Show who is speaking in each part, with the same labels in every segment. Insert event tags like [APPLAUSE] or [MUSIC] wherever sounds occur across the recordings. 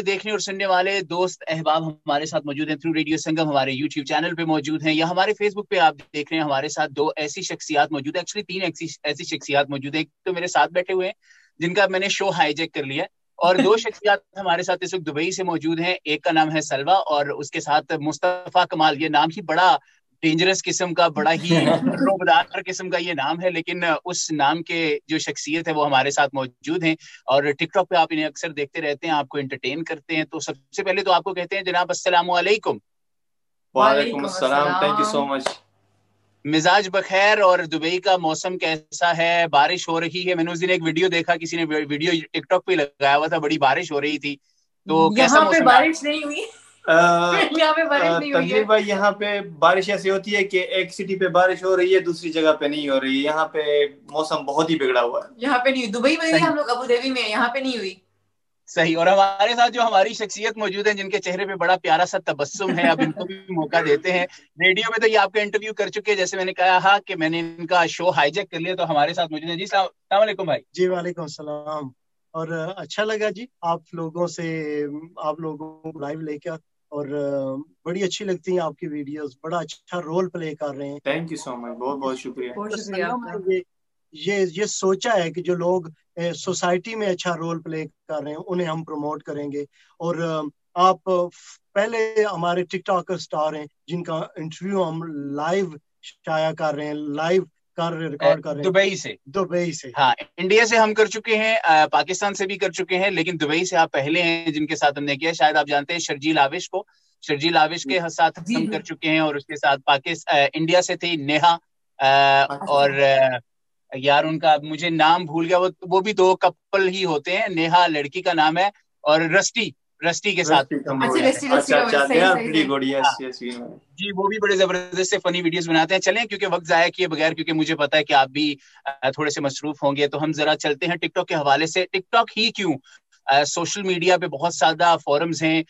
Speaker 1: ہمارے دیکھنے اور سننے والے دوست احباب ہمارے ساتھ موجود ہیں تھرو ریڈیو سنگم ہمارے یوٹیوب چینل پہ موجود ہیں یا ہمارے فیس بک پہ آپ دیکھ رہے ہیں ہمارے ساتھ دو ایسی شخصیات موجود ہیں ایکچولی تین ایسی شخصیات موجود ہیں ایک تو میرے ساتھ بیٹھے ہوئے ہیں جن کا میں نے شو ہائی جیک کر لیا اور دو [LAUGHS] شخصیات ہمارے ساتھ اس وقت دبئی سے موجود ہیں ایک کا نام ہے سلوا اور اس کے ساتھ مصطفیٰ کمال یہ نام ہی بڑا ڈینجرس قسم کا بڑا ہی [LAUGHS] روبدار قسم کا یہ نام ہے لیکن اس نام کے جو شخصیت ہے وہ ہمارے ساتھ موجود ہیں۔ اور ٹک ٹاک پہ آپ انہیں اکثر دیکھتے رہتے ہیں آپ کو انٹرٹین کرتے ہیں۔ تو سب سے پہلے تو آپ کو کہتے ہیں جناب السلام علیکم۔
Speaker 2: وعلیکم السلام تھینک یو سو مچ
Speaker 1: مزاج بخیر اور دبئی کا موسم کیسا ہے؟ بارش ہو رہی ہے۔ میں نے اس دن ایک ویڈیو دیکھا کسی نے ویڈیو ٹک ٹاک پہ لگایا ہوا تھا بڑی بارش ہو رہی تھی۔ تو کیسا موسم
Speaker 3: بارش نہیں ہوئی۔ [LAUGHS]
Speaker 2: بھائی یہاں پہ بارش ایسی ہوتی ہے کہ ایک سٹی پہ بارش ہو رہی ہے دوسری جگہ پہ نہیں ہو رہی ہے۔ یہاں پہ موسم بہت ہی بگڑا ہوا ہے۔
Speaker 3: یہاں پہ نہیں دبئی میں ہم لوگ ابو دھابی میں یہاں پہ نہیں ہوئی۔
Speaker 1: صحیح۔ اور ہمارے ساتھ جو ہماری شخصیت موجود ہے جن کے چہرے پہ بڑا پیارا سا تبسم ہے اب ان کو بھی موقع دیتے ہیں۔ ریڈیو میں تو یہ آپ کا انٹرویو کر چکے جیسے میں نے کہا کہ میں نے ان کا شو ہائی جیک کر لیا تو ہمارے ساتھ موجود ہے جی السلام علیکم بھائی۔
Speaker 4: جی وعلیکم السلام۔ اور اچھا لگا جی آپ لوگوں سے آپ لوگوں کو لائیو لے کر اور بڑی اچھی لگتی ہیں آپ کی ویڈیوز بڑا اچھا رول پلے کر رہے ہیں۔
Speaker 2: تھینک یو سو مچ بہت بہت شکریہ۔
Speaker 4: یہ یہ سوچا ہے کہ جو لوگ سوسائٹی میں اچھا رول پلے کر رہے ہیں انہیں ہم پروموٹ کریں گے۔ اور آپ پہلے ہمارے ٹک ٹاکر سٹار ہیں جن کا انٹرویو ہم لائیو شائع کر رہے ہیں لائیو
Speaker 1: دبئی سے۔
Speaker 4: دبئی سے۔
Speaker 1: ہاں انڈیا سے ہم کر چکے ہیں پاکستان سے بھی کر چکے ہیں لیکن دبئی سے آپ پہلے ہیں جن کے ساتھ ہم نے کیا۔ شاید آپ جانتے ہیں شرجیل آوش کو۔ شرجیل آوش کے ساتھ ہم کر چکے ہیں اور اس کے ساتھ پاکستان انڈیا سے تھی نیہا اور یار ان کا مجھے نام بھول گیا۔ وہ بھی دو کپل ہی ہوتے ہیں۔ نیہا لڑکی کا نام ہے اور رسٹی۔ رسٹی کے ساتھ۔ جی وہ بھی بڑے زبردست فنی ویڈیوز بناتے ہیں۔ چلیں کیونکہ وقت ضائع کیے بغیر کیونکہ مجھے پتا ہے کہ آپ بھی تھوڑے سے مصروف ہوں گے تو ہم ذرا چلتے ہیں ٹک ٹاک کے حوالے سے۔ ٹک ٹاک ہی کیوں؟ سوشل میڈیا پہ بہت زیادہ فورمز ہیں۔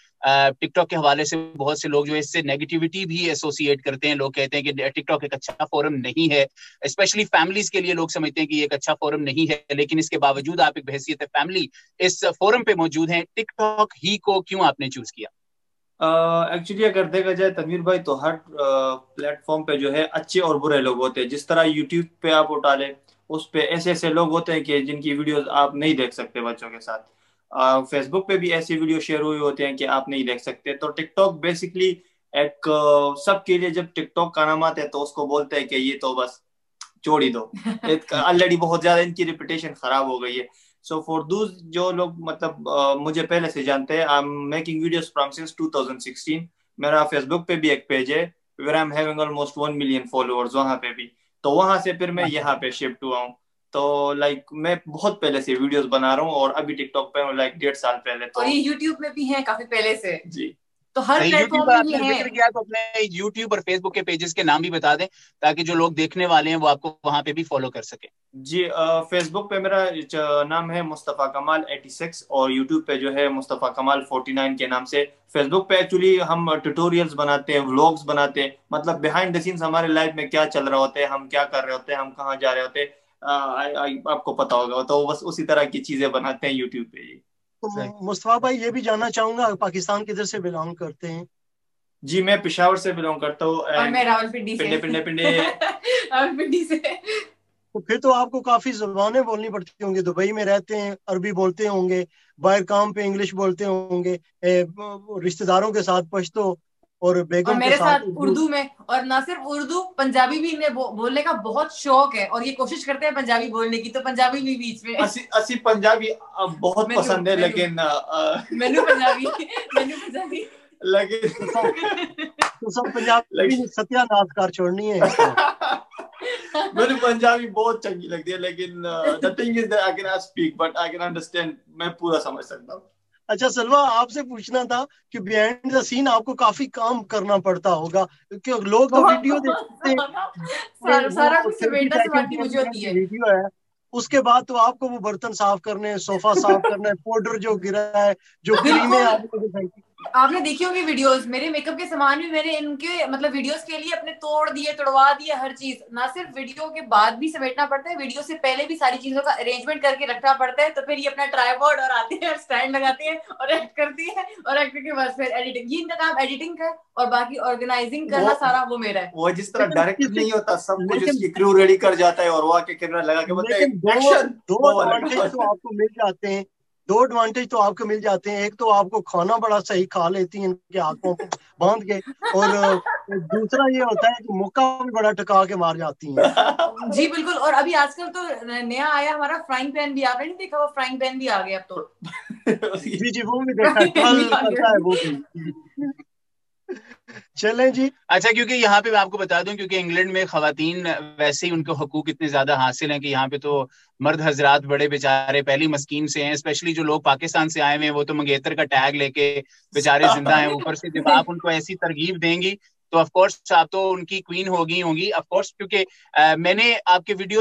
Speaker 1: ٹک ٹاک کے حوالے سے بہت سے لوگ جو اس سے نیگیٹیوٹی بھی ایسوسیٹ کرتے ہیں۔ لوگ کہتے ہیں کہ ٹک ٹاک ایک اچھا فورم نہیں ہے۔ اسپیشلی فیملیز کے لیے لوگ سمجھتے ہیں کہ یہ ایک اچھا فورم نہیں ہے۔ لیکن اس کے باوجود آپ ایک بحثیت فیملی اس فورم پہ موجود ہیں۔ ٹک ٹاک ہی کو کیوں آپ نے چوز کیا؟
Speaker 2: ایکچولی اگر دیکھا جائے تنویر بھائی تو ہر پلیٹ فارم پہ جو ہے اچھے اور برے لوگ ہوتے ہیں۔ جس طرح یوٹیوب پہ آپ اٹھا لیں، اس پہ ایسے ایسے لوگ ہوتے ہیں کہ جن کی ویڈیوز آپ نہیں دیکھ سکتے بچوں کے ساتھ۔ فیس بک پہ بھی ایسی ویڈیو شیئر ہوئی ہوتے ہیں کہ آپ نہیں دیکھ سکتے۔ تو ٹک ٹاک بیسکلی ایک سب کے لیے جب ٹک ٹاک کا نام آتا ہے تو اس کو بولتے ہیں کہ یہ تو بس چھوڑی دو۔ [LAUGHS] آلریڈی بہت زیادہ ان کی ریپوٹیشن خراب ہو گئی ہے۔ سو فور دوز جو لوگ مطلب مجھے پہلے سے جانتے ہیں I am making videos from since 2016 میرا فیس بک پہ بھی ایک پیج ہے۔ Where I am having almost one million followers وہاں پہ بھی۔ تو وہاں سے پھر میں یہاں پہ شفٹ ہوا ہوں۔ تو لائک میں بہت پہلے سے ویڈیوز بنا رہا ہوں اور ابھی ٹک ٹاک پہ ہوں لائک ڈیڑھ سال پہلے
Speaker 3: اور یہ یوٹیوب میں بھی ہیں کافی پہلے سے۔
Speaker 2: جی۔
Speaker 1: تو ہر اپنے یوٹیوب اور فیس بک کے پیجز کے نام بھی بتا دیں تاکہ جو لوگ دیکھنے والے ہیں وہ آپ کو وہاں پہ بھی فالو کر سکیں۔
Speaker 2: جی فیس بک پہ میرا نام ہے مصطفیٰ کمال ایٹی سکس اور یوٹیوب پہ جو ہے مصطفیٰ کمال فورٹی نائن کے نام سے۔ فیس بک پہ ایکچولی ہم ٹیوٹوریلس بناتے ہیں ولاگس بناتے ہیں۔ مطلب بہائنڈ دا سینس ہمارے لائف میں کیا چل رہا ہوتا ہے ہم کیا کر رہے ہوتے ہیں ہم کہاں جا رہے ہوتے ہیں۔ آپ کو پتا ہوگا تو بس اسی طرح کی چیزیں بناتے ہیں یوٹیوب پہ
Speaker 4: جی۔ مصطفیٰ بھائی یہ بھی جاننا چاہوں گا پاکستان کدھر سے بلانگ کرتے ہیں؟
Speaker 2: جی میں پشاور سے بلانگ کرتا ہوں
Speaker 3: میں سے۔
Speaker 2: پنڈے پنڈے [LAUGHS]
Speaker 3: سے۔
Speaker 4: تو پھر تو آپ کو کافی زبانیں بولنی پڑتی ہوں گے دبئی میں رہتے ہیں عربی بولتے ہوں گے باہر کام پہ انگلش بولتے ہوں گے رشتہ داروں کے ساتھ پشتو اور بیگم
Speaker 3: میرے ساتھ اردو میں اور نہ صرف اردو پنجابی بھی انہیں بولنے کا بہت شوق ہے اور یہ کوشش کرتے ہیں پنجابی بولنے کی تو پنجابی بھی بیچ میں۔
Speaker 2: اسی پنجابی بہت پسند ہے لیکن
Speaker 3: مینو پنجابی مینو پنجابی۔
Speaker 2: لیکن
Speaker 4: سب پنجابی ستیہ ناز کر چھوڑنی ہے۔
Speaker 2: پنجابی بہت چنگی لگتی ہے لیکن the thing is that I cannot speak but I can understand میں پورا سمجھ سکتا ہوں۔
Speaker 4: اچھا سلوا آپ سے پوچھنا تھا کہ بیہائنڈ دا سین آپ کو کافی کام کرنا پڑتا ہوگا کہ لوگ تو ویڈیو دیکھتے ہے۔ اس کے بعد تو آپ کو وہ برتن صاف کرنے صوفہ صاف کرنا ہے پاؤڈر جو گرا ہے جو کریمیں
Speaker 3: آپ نے دیکھی ہوگی ویڈیوز میرے میک اپ کے سامان بھی میں نے ان کے مطلب ویڈیوز کے لیے اپنے توڑ دیے توڑوا دیے ہر چیز۔ نہ صرف ویڈیو کے بعد بھی سمیٹنا پڑتا ہے ویڈیو سے پہلے بھی ساری چیزوں کا ارینجمنٹ کر کے رکھنا پڑتا ہے۔ تو پھر یہ اپنا ٹرائی بورڈ اور آتے ہیں اسٹینڈ لگاتے ہیں اور ایکٹ کرتی ہے اور ایکٹ کے بعد پھر ایڈیٹنگ یہ ان کا کام ایڈیٹنگ کا اور باقی آرگنائزنگ کرنا سارا وہ میرا ہے۔
Speaker 2: وہ جس طرح ڈائریکٹ نہیں ہوتا سب کچھ اس کی کرو ریڈی کر جاتا ہے اور وہ کے کیمرہ لگا کے بولتا ہے
Speaker 4: دو ایڈوانٹیج [LAUGHS] تو آپ کو مل جاتے ہیں۔ دو ایڈوانٹیج تو آپ کو مل جاتے ہیں ایک تو آپ کو کھانا بڑا صحیح کھا لیتی ہیں ان کے ہاتھوں کو باندھ کے اور دوسرا یہ ہوتا ہے کہ موقع بھی بڑا ٹکا کے مار جاتی ہیں۔
Speaker 3: جی بالکل۔ اور ابھی آج کل تو نیا آیا ہمارا فرائنگ پین بھی آپ نے نہیں دیکھا وہ فرائنگ پین بھی آ گیا اب تو؟
Speaker 4: جی جی وہ بھی دیکھا ہے [LAUGHS] [LAUGHS] وہ بھی۔ چلیں جی۔
Speaker 1: اچھا کیونکہ یہاں پہ میں آپ کو بتا دوں، کیونکہ انگلینڈ میں خواتین ویسے ہی ان کے حقوق اتنے زیادہ حاصل ہیں کہ یہاں پہ تو مرد حضرات بڑے بیچارے، پہلی مسکین سے ہیں اسپیشلی جو لوگ پاکستان سے آئے ہوئے ہیں، وہ تو منگیتر کا ٹیگ لے کے بیچارے زندہ ہیں، اوپر سے جب آپ ان کو ایسی ترغیب دیں گی تو آف کورس آپ تو ان کی کوئین ہوگی ہوں گی۔ آف کورس کیونکہ میں نے آپ کے ویڈیو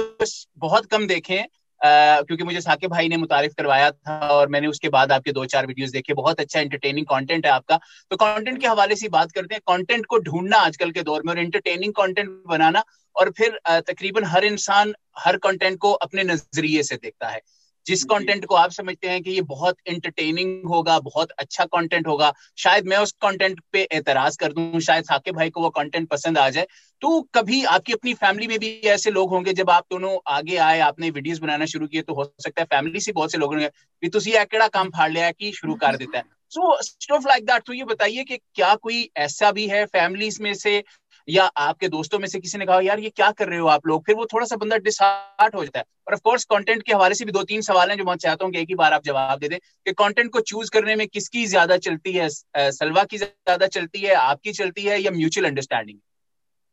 Speaker 1: بہت کم دیکھے ہیں کیونکہ مجھے ثاقب بھائی نے متعارف کروایا تھا اور میں نے اس کے بعد آپ کے دو چار ویڈیوز دیکھے۔ بہت اچھا انٹرٹیننگ کانٹینٹ ہے آپ کا۔ تو کانٹینٹ کے حوالے سے بات کرتے ہیں۔ کانٹینٹ کو ڈھونڈنا آج کل کے دور میں اور انٹرٹیننگ کانٹینٹ بنانا اور پھر تقریباً ہر انسان ہر کانٹینٹ کو اپنے نظریے سے دیکھتا ہے۔ جس کانٹینٹ کو آپ سمجھتے ہیں کہ یہ بہت انٹرٹیننگ ہوگا بہت اچھا کانٹینٹ ہوگا شاید میں اس کانٹینٹ پہ اعتراض کر دوں شاید ثاقب بھائی کو وہ کانٹینٹ پسند آ جائے۔ تو کبھی آپ کی اپنی فیملی میں بھی ایسے لوگ ہوں گے جب آپ دونوں آگے آئے آپ نے ویڈیوز بنانا شروع کیے تو ہو سکتا ہے فیملی سے بہت سے لوگ ہوں گے تو یہ کیڑا کام پھاڑ لیا کہ شروع کر دیتا ہے۔ سو اسٹوف لائک دیٹ تو یہ بتائیے کہ کیا کوئی ایسا بھی ہے فیملیز میں سے یا آپ کے دوستوں میں سے کسی نے کہا، یار یہ کیا کر رہے ہو آپ لوگ؟ پھر وہ تھوڑا سا بندہ ڈسارٹ ہو جاتا ہے۔ اور آف کورس کانٹینٹ کے حوالے سے بھی دو تین سوال ہیں جو میں چاہتا ہوں کہ ایک ہی بار آپ جواب دے دیں کہ کانٹینٹ کو چوز کرنے میں کس کی زیادہ چلتی ہے، سلوا کی زیادہ چلتی ہے، آپ کی چلتی ہے یا میوچل انڈرسٹینڈنگ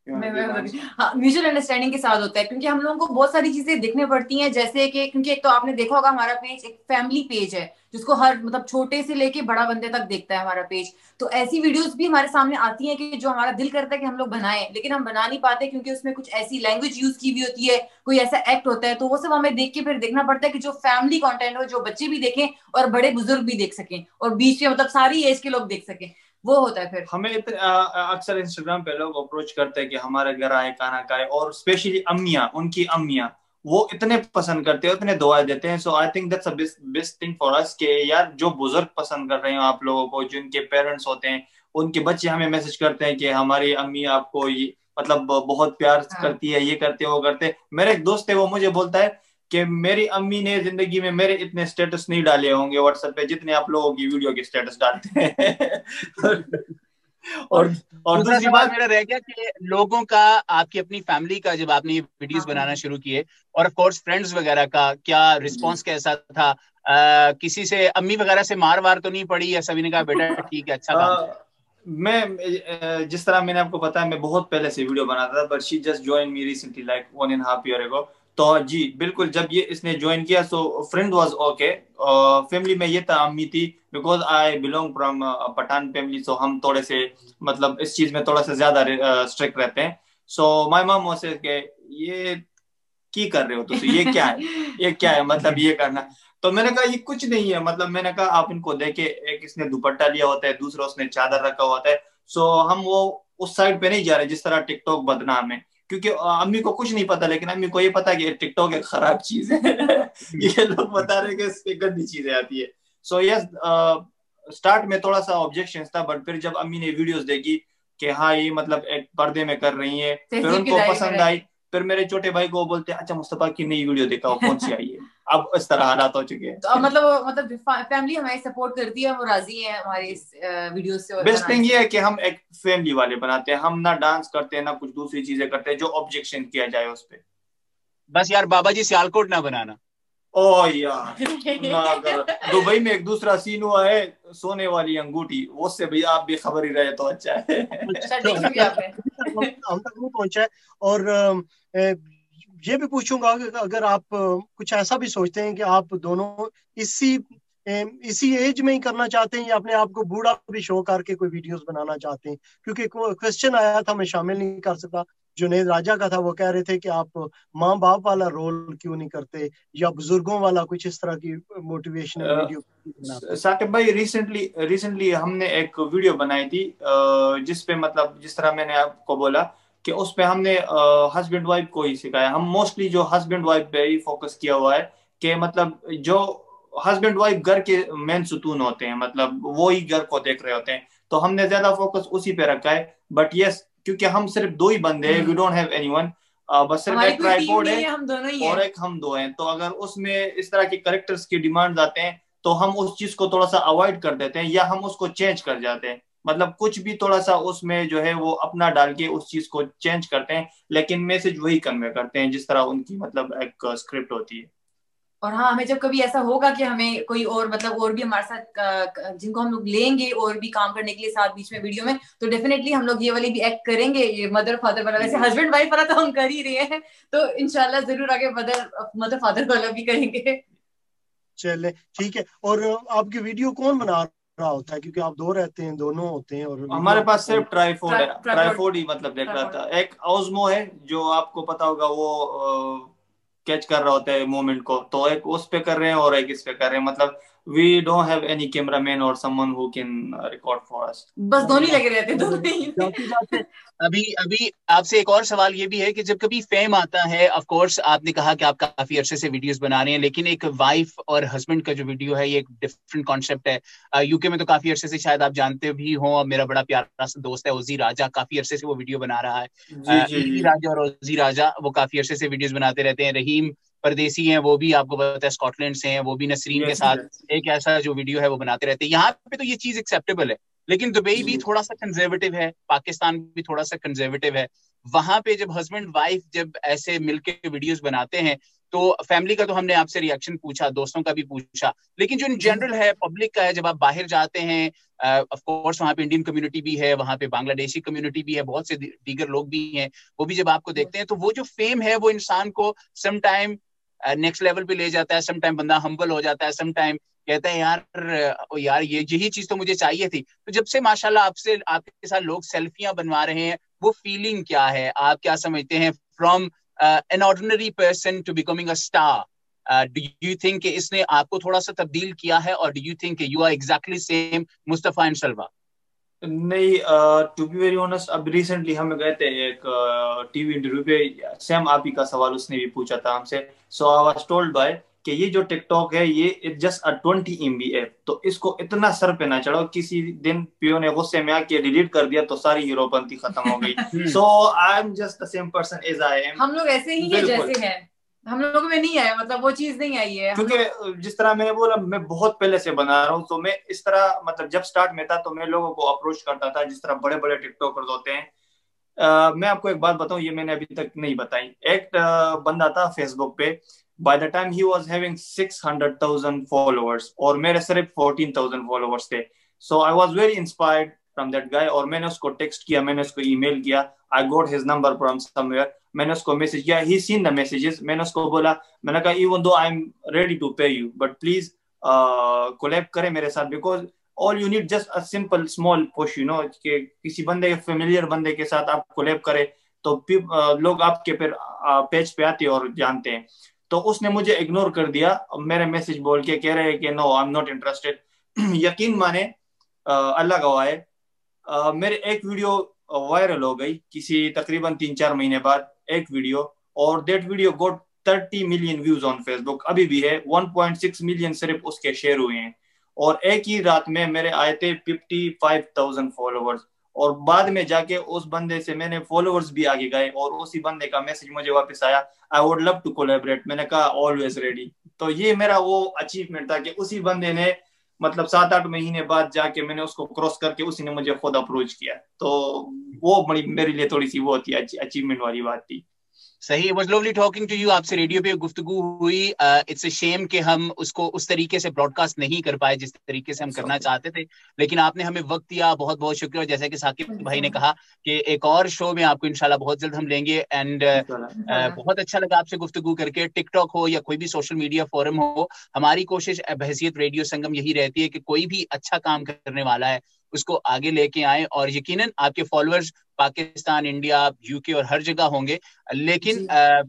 Speaker 3: میوچل انڈرسٹینڈنگ کے ساتھ ہوتا ہے کیونکہ ہم لوگوں کو بہت ساری چیزیں دیکھنے پڑتی ہیں جیسے کہ کیونکہ ایک تو آپ نے دیکھا ہوگا ہمارا پیج ایک فیملی پیج ہے جس کو ہر مطلب چھوٹے سے لے کے بڑا بندے تک دیکھتا ہے ہمارا پیج تو ایسی ویڈیوز بھی ہمارے سامنے آتی ہیں کہ جو ہمارا دل کرتا ہے کہ ہم لوگ بنائیں لیکن ہم بنا نہیں پاتے کیونکہ اس میں کچھ ایسی لینگویج یوز کی ہوئی ہوتی ہے کوئی ایسا ایکٹ ہوتا ہے۔ تو وہ سب ہمیں دیکھ کے پھر دیکھنا پڑتا ہے کہ جو فیملی کانٹینٹ ہو جو بچے بھی دیکھیں اور بڑے بزرگ بھی دیکھ سکیں اور بیچ میں مطلب ساری ایج کے لوگ دیکھ سکیں۔ وہ ہوتا ہے پھر۔
Speaker 2: ہمیں اکثر انسٹاگرام پہ لوگ اپروچ کرتے ہیں کہ ہمارے گھر آئے کھانا کھائے اور اسپیشلی امیاں ان کی امیاں وہ اتنے پسند کرتے ہیں اتنے دعائیں دیتے ہیں۔ So I think that's best thing for اس کہ یار جو بزرگ پسند کر رہے ہیں آپ لوگوں کو جن کے پیرنٹس ہوتے ہیں ان کے بچے ہمیں میسج کرتے ہیں کہ ہماری امی آپ کو مطلب بہت پیار کرتی ہے یہ کرتے وہ کرتے میرے ایک دوست ہے وہ مجھے بولتا ہے کہ میری امی نے زندگی میں میرے اتنے اسٹیٹس نہیں ڈالے ہوں گے واٹس ایپ پہ جتنے آپ لوگوں کی ویڈیو کے اسٹیٹس ڈالتے ہیں۔ [LAUGHS]
Speaker 1: اور اور دوسری بات میرا رہ گیا کہ لوگوں کا آپ کی اپنی فیملی کا جب آپ نے ویڈیوز بنانا شروع کیے اور آف کورس فرینڈز وغیرہ کا کیا رسپانس کیسا تھا؟ کسی سے امی وغیرہ سے مار وار تو نہیں پڑی یا سبھی نے کہا بیٹا [LAUGHS] ٹھیک ہے اچھا
Speaker 2: میں جس طرح میں نے آپ کو بتایا میں بہت پہلے سے ویڈیو بناتا تھا but she just join me recently like one and half year ago تو جی بالکل جب یہ اس نے جوائن کیا سو فرینڈ واز اوکے فیملی میں یہ تھا امی تھی because I belong from Pathan family so ہم تھوڑے سے مطلب اس چیز میں تھوڑا سا زیادہ اسٹرکٹ رہتے ہیں. سو مائی مام سے کہ یہ کی کر رہے ہو تو یہ کیا ہے؟ [LAUGHS] یہ کیا ہے؟ مطلب یہ کرنا۔ تو میں نے کہا یہ کچھ نہیں ہے۔ مطلب میں نے کہا آپ ان کو دیکھے ایک اس نے دوپٹہ لیا ہوتا ہے دوسرا اس نے چادر رکھا ہوتا ہے۔ سو ہم وہ اس سائڈ پہ نہیں جا رہے جس طرح ٹک ٹاک بدنام ہے۔ کیونکہ امی کو کچھ نہیں پتا لیکن امی کو یہ پتا کہ ٹک ٹاک ایک خراب چیز ہے۔ [LAUGHS] یہ لوگ بتا رہے کہ اس پہ گندی چیزیں آتی ہے سو یس اسٹارٹ میں تھوڑا سا آبجیکشن تھا بٹ پھر جب امی نے ویڈیوز دیکھی کہ ہاں یہ مطلب ایک پردے میں کر رہی ہیں پھر ان کو پسند آئی۔ پھر میرے چھوٹے بھائی کو بولتے اچھا مصطفیٰ کی نئی ویڈیو دیکھا وہ کون سی آئی ہے؟ اب اس طرح حالات ہو چکے ہیں۔
Speaker 3: مطلب مطلب فیملی ہماری سپورٹ کرتی ہے وہ راضی ہیں ہماری اس ویڈیو سے
Speaker 2: بیسٹ تھنگ یہ ہے کہ ہم ایک فیملی والے بناتے ہیں۔ ہم نہ ڈانس کرتے ہیں نہ کچھ دوسری چیزیں کرتے ہیں جو آبجیکشن کیا جائے اس پہ۔
Speaker 1: بس یار بابا جی سیالکوٹ نہ بنانا۔
Speaker 2: او یار [LAUGHS] دبئی میں ایک دوسرا سین ہوا ہے سونے والی انگوٹھی۔ اس سے بھی آپ بھی خبر ہی رہے تو اچھا ہے۔
Speaker 4: ہم تک پہنچا ہے۔ اور یہ بھی پوچھوں گا کہ اگر آپ کچھ ایسا بھی سوچتے ہیں کہ آپ دونوں اسی اسی ایج میں ہی کرنا چاہتے ہیں یا اپنے آپ کو بوڑھا بھی شو کر کے کوئی ویڈیوز بنانا چاہتے ہیں؟ کیونکہ کوشچن آیا تھا میں شامل نہیں کر سکتا جنید راجا کا تھا وہ کہہ رہے تھے کہ آپ ماں باپ والا رول کیوں نہیں کرتے یا بزرگوں والا کچھ اس طرح کی موٹیویشن ویڈیو
Speaker 2: ثاقب بھائی ریسنٹلی ریسنٹلی ہم نے ایک ویڈیو بنائی تھی جس پہ مطلب جس طرح میں نے آپ کو بولا کہ اس پہ ہم نے ہسبینڈ وائف کو ہی سکھایا۔ ہم موسٹلی جو ہسبینڈ وائف پہ ہی فوکس کیا ہوا ہے کہ مطلب جو ہسبینڈ وائف گھر کے مین ستون ہوتے ہیں مطلب وہی گھر کو دیکھ رہے ہوتے ہیں۔ تو ہم نے زیادہ فوکس اسی پہ رکھا ہے۔ بٹ یس کیونکہ ہم صرف دو ہی بندے ہیں we don't have anyone
Speaker 3: بس صرف ایک
Speaker 2: ٹرائی بورڈ ہے اور ایک ہم دو ہیں۔ تو اگر اس میں اس طرح کے کریکٹرز کی ڈیمانڈ آتے ہیں تو ہم اس چیز کو تھوڑا سا اوائڈ کر دیتے ہیں یا ہم اس کو چینج کر جاتے ہیں۔ مطلب کچھ بھی تھوڑا سا اس میں جو ہے وہ اپنا ڈال کے اس چیز کو چینج کرتے ہیں لیکن میسج وہی کنوے کرتے ہیں جس طرح
Speaker 3: ان کی مطلب ایک اسکرپٹ ہوتی ہے۔ اور ہاں ہمیں جب کبھی ایسا ہوگا کہ ہمیں کوئی اور مطلب اور بھی ہمارے ساتھ جن کو ہم لوگ لیں گے اور بھی کام کرنے کے لیے ساتھ بیچ میں ویڈیو میں تو ڈیفینیٹلی ہم لوگ یہ والی بھی ایکٹ کریں گے یہ مدر فادر والا۔ ویسے جی۔ ہسبینڈ وائف والا تو ہم کر ہی رہے
Speaker 4: ہیں تو ان شاء اللہ ضرور آگے مدر مدر فادر والا بھی کریں گے۔ چلے ٹھیک ہے۔ اور آپ کی
Speaker 2: ویڈیو کون بنا رہا رہا ہوتا ہے کیونکہ آپ دو رہتے ہیں دونوں ہوتے ہیں اور ہمارے پاس صرف ٹرائی فوڈ ہے ٹرائی فوڈ ہی مطلب دیکھ رہا تھا۔ ایک اوزمو ہے جو آپ کو پتا ہوگا وہ کیچ کر رہا ہوتا ہے موومنٹ کو۔ تو ایک اس پہ کر رہے ہیں اور ایک اس پہ کر رہے ہیں۔ مطلب we don't have any cameraman or someone who can uh, record for us.
Speaker 3: بس دونوں لگے رہتے دونوں
Speaker 1: ابھی ابھی آپ سے ایک اور سوال یہ بھی ہے کہ جب کبھی فیم آتا ہے آف کورس آپ نے کہا کہ آپ کافی عرصے سے ویڈیوز بنا رہے ہیں لیکن ایک وائف اور ہسبینڈ کا جو ویڈیو ہے یہ ایک ڈفرنٹ کانسیپٹ ہے۔ یو کے میں تو کافی عرصے سے شاید آپ جانتے بھی ہوں اور میرا بڑا پیارا سا دوست ہے اوزی راجا کافی عرصے سے وہ ویڈیو بنا رہا ہے۔ جی، راجا جی، جی۔ اور اوزی راجا وہ کافی عرصے سے ویڈیوز بناتے رہتے ہیں۔ رحیم پردیسی ہیں وہ بھی آپ کو پتا ہے اسکاٹ لینڈ سے ہیں وہ بھی نسرین کے ساتھ ایک ایسا جو ویڈیو ہے وہ بناتے رہتے ہیں۔ یہاں پہ تو یہ چیز ایکسیپٹیبل ہے لیکن دبئی بھی جی. تھوڑا سا کنزرویٹو ہے پاکستان بھی تھوڑا سا کنزرویٹو ہے۔ وہاں پہ جب ہسبینڈ وائف جب ایسے مل کے ویڈیوز بناتے ہیں تو فیملی کا تو ہم نے آپ سے ریئیکشن پوچھا دوستوں کا بھی پوچھا۔ لیکن جو ان جنرل جی. ہے پبلک کا ہے جب آپ باہر جاتے ہیں آف کورس وہاں پہ انڈین کمیونٹی بھی ہے وہاں پہ بنگلہ دیشی کمیونٹی بھی ہے بہت سے دیگر لوگ بھی ہیں وہ بھی جب آپ کو جی. دیکھتے ہیں تو وہ جو فیم ہے وہ انسان کو سم ٹائم نیکسٹ لیول پہ لے جاتا ہے سم ٹائم بندہ ہمبل ہو جاتا ہے سم ٹائم کہتا ہے، یار یار، یہ یہی چیز تو مجھے چاہیے تھی۔ تو جب سے ماشاءاللہ آپ سے، آپ کے ساتھ لوگ سیلفیاں بنوا رہے ہیں، وہ فیلنگ کیا ہے؟ آپ کیا سمجھتے ہیں؟ From an ordinary person to becoming a star do you think کہ اس نے آپ
Speaker 2: کو تھوڑا سا تبدیل کیا ہے؟ اور do you think you are exactly same Mustafa سلوا نہیں ٹو بی ویری اونیسٹ اب ریسنٹلی ہم گئے تھے ایک ٹی وی انٹرویو پہ۔ سیم آپ ہی کا سوال اس نے بھی پوچھا تھا ہم سے۔ So I was told by کہ یہ جو ٹک ٹاک ہے یہ just twenty M B app تو اس کو اتنا سر پہ نہ چڑھو کسی دن پیو نے غصے میں
Speaker 3: آ کے ڈیلیٹ کر دیا تو ساری ہیرو یوروپنتی ختم ہو گئی۔ So I am just the same
Speaker 2: person as I am ہم لوگ ایسے ہی ہیں جیسے ہیں۔ ہم لوگوں میں نہیں آیا مطلب وہ چیز نہیں آئی ہے کیونکہ جس طرح میں نے بولا میں بہت پہلے سے بنا رہا ہوں تو میں اس طرح مطلب جب سٹارٹ میں تھا تو میں لوگوں کو اپروچ کرتا تھا جس طرح بڑے بڑے ٹک ٹاکرز ہوتے ہیں۔ میں آپ کو ایک بات بتاؤں یہ میں نے ابھی تک نہیں بتائی۔ ایک بندہ تھا فیس بک پہ by the time he was having six hundred thousand followers اور میرے صرف فورٹین تھاؤزینڈ فالوورس تھے۔ So I was very inspired from that guy اور میں نے اس کو ٹیکسٹ کیا، میں نے اس کو ای میل کیا I got his number from somewhere میں نے اس کو میسج کیا ہی سین دا میسیجز میں نے اس کو بولا، میں نے کہا even though I am ready to pay you but please collab کریں میرے ساتھ because all you need just a simple small push you know کہ کسی بندے کے فیملیئر بندے کے ساتھ آپ کولیب کرے تو لوگ آپ کے پھر پیج پہ آتے اور جانتے ہیں۔ تو اس نے مجھے اگنور کر دیا میرے میسج بول کے کہہ رہے کہ no I am not interested یقین مانے اللہ گواہ ہے میرے ایک ویڈیو وائرل ہو گئی کسی تقریباً تین چار مہینے بعد، ایک ویڈیو، اور that video got thirty million views on Facebook ابھی بھی ہے، ون پوائنٹ سکس ملین صرف اس کے شیئر ہوئے ہیں۔ اور ایک ہی رات میں میرے آئے تھے ففٹی فائیو تھاؤزینڈ فالوورز۔ اور بعد میں جا کے اس بندے سے میں نے فالوورز بھی آگے گئے، اور اسی بندے کا میسج مجھے واپس آیا I would love to
Speaker 1: collaborate میں نے کہا آلویز ریڈی تو یہ میرا وہ اچیومنٹ تھا کہ اسی بندے نے مطلب سات آٹھ مہینے بعد جا کے میں نے اس کو کراس کر کے اسی نے مجھے خود اپروچ کیا۔ تو وہ میرے لیے تھوڑی سی وہ تھی اچیومنٹ والی بات تھی۔ صحیح was lovely talking to you آپ سے ریڈیو پہ گفتگو ہوئی۔ اٹس اے شیم کہ ہم اس کو اس طریقے سے براڈ کاسٹ نہیں کر پائے جس طریقے سے ہم کرنا چاہتے تھے۔ لیکن آپ نے ہمیں وقت دیا بہت بہت شکریہ۔ جیسا کہ ثاقب بھائی نے کہا کہ ایک اور شو میں آپ کو انشاءاللہ بہت جلد ہم لیں گے۔ uh, اینڈ
Speaker 2: uh,
Speaker 1: بہت اچھا لگا آپ سے گفتگو کر کے۔ ٹک ٹاک ہو یا کوئی بھی سوشل میڈیا فورم ہو ہماری کوشش بحثیت ریڈیو سنگم یہی رہتی ہے کہ کوئی بھی اچھا کام کرنے والا ہے اس کو آگے لے کے آئیں۔ اور یقیناً آپ کے فالوورز پاکستان انڈیا یو کے اور ہر جگہ ہوں گے۔ لیکن جی.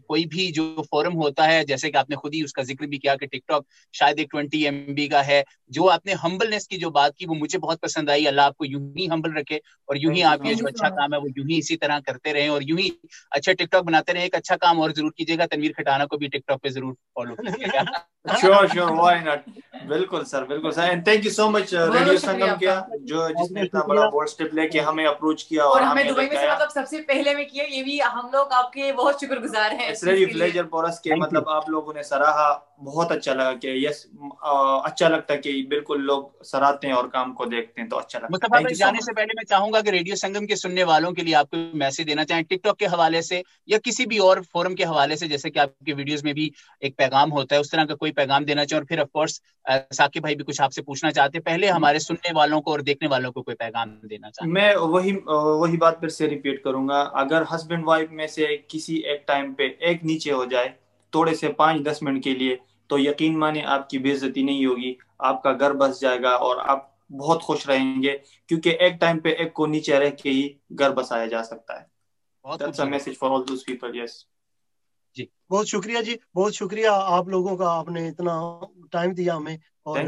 Speaker 1: کوئی بھی جو فورم ہوتا ہے جیسے کہ آپ نے خود ہی اس کا ذکر بھی کیا کہ ٹک ٹاک شاید ایک ٹوینٹی ایم بی کا ہے جو آپ نے ہمبلنس کی جو بات کی وہ مجھے بہت پسند آئی۔ اللہ آپ کو یوں ہی ہمبل رکھے اور یوں ہی آپ یہ جو اچھا کام ہے وہ یوں ہی اسی طرح کرتے رہیں اور یوں ہی اچھا ٹک ٹاک بناتے رہیں۔ ایک اچھا کام اور ضرور کیجیے گا تنویر کھٹانا کو بھی ٹک ٹاک پہ ضرور فالو کیجیے گا۔
Speaker 2: شیور شیور وائی ناٹ بالکل سر بالکل sir. And thank you so much radio Sangam کیا جو جس نے اتنا بڑا بولڈ سٹیپ لے کے ہمیں اپروچ کیا
Speaker 3: اور ہمیں دبئی میں سے مطلب سب سے پہلے میں کیا یہ بھی ہم لوگ آپ کے بہت شکر گزار ہیں
Speaker 2: اٹس ریلی پلیجر فور اس کے مطلب آپ لوگوں نے سراہا بہت اچھا لگا کہ یس اچھا لگتا کہ بالکل لوگ سراہتے ہیں اور کام کو دیکھتے ہیں تو اچھا لگتا ہے۔
Speaker 1: مصطفیٰ جانے سے پہلے میں چاہوں گا کہ ریڈیو سنگم کے سننے والوں کے لیے آپ کو میسج دینا چاہیں ٹک ٹاک کے حوالے سے یا کسی بھی اور فورم کے حوالے سے جیسے کہ آپ کے ویڈیوز میں بھی ایک پیغام ہوتا ہے اس طرح کا کوئی پیغام دینا چاہیں۔ اور پھر آف کورس ثاقب بھائی بھی کچھ آپ سے پوچھنا چاہتے ہیں۔ پہلے ہمارے سننے والوں کو اور دیکھنے والوں کو کوئی پیغام دینا چاہتے
Speaker 2: میں وہی وہی بات پھر سے ریپیٹ کروں گا۔ اگر ہسبینڈ وائف میں سے کسی ایک ٹائم پہ ایک نیچے ہو جائے تھوڑے سے پانچ دس منٹ کے لیے تو یقین مانے آپ کی بے عزتی نہیں ہوگی آپ کا گھر بس جائے گا اور آپ بہت خوش رہیں گے کیونکہ ایک ٹائم پہ ایک کو نیچے رہ کے ہی گھر بسایا جا سکتا ہے۔ Message for all those people yes
Speaker 4: جی۔ بہت شکریہ جی بہت شکریہ آپ لوگوں کا آپ نے اتنا ٹائم دیا ہمیں اور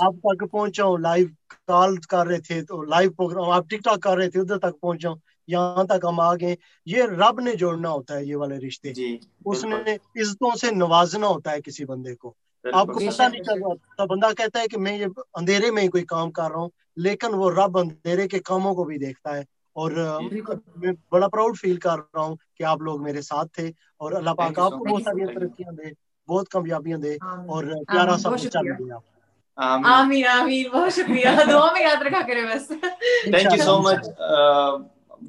Speaker 4: آپ تک پہنچا ہوں لائیو کال کر رہے تھے تو لائیو پروگرام آپ ٹک ٹاک کر رہے تھے ادھر تک پہنچا ہوں یہاں تک ہم آ گئے یہ رب نے جوڑنا ہوتا ہے یہ والے رشتے۔ جی اس نے عزتوں سے نوازنا ہوتا ہے کسی بندے کو۔ آپ کو پتا نہیں چل رہا بندہ کہتا ہے کہ میں یہ اندھیرے میں ہی کوئی کام کر رہا ہوں لیکن وہ رب اندھیرے کے کاموں کو بھی دیکھتا ہے۔ اور میں بڑا پراؤڈ فیل کر رہا ہوں کہ آپ لوگ میرے ساتھ تھے۔ اور اللہ پاک آپ کو بہت ساری ترقیاں دے بہت کامیابیاں دے۔ اور پیارا سا بچہ دے آپ
Speaker 3: آمین۔ آمین بہت شکریہ۔ دعا میں یاد رکھا کرے بس۔
Speaker 2: Thank you so much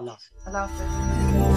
Speaker 4: Allah, Allah.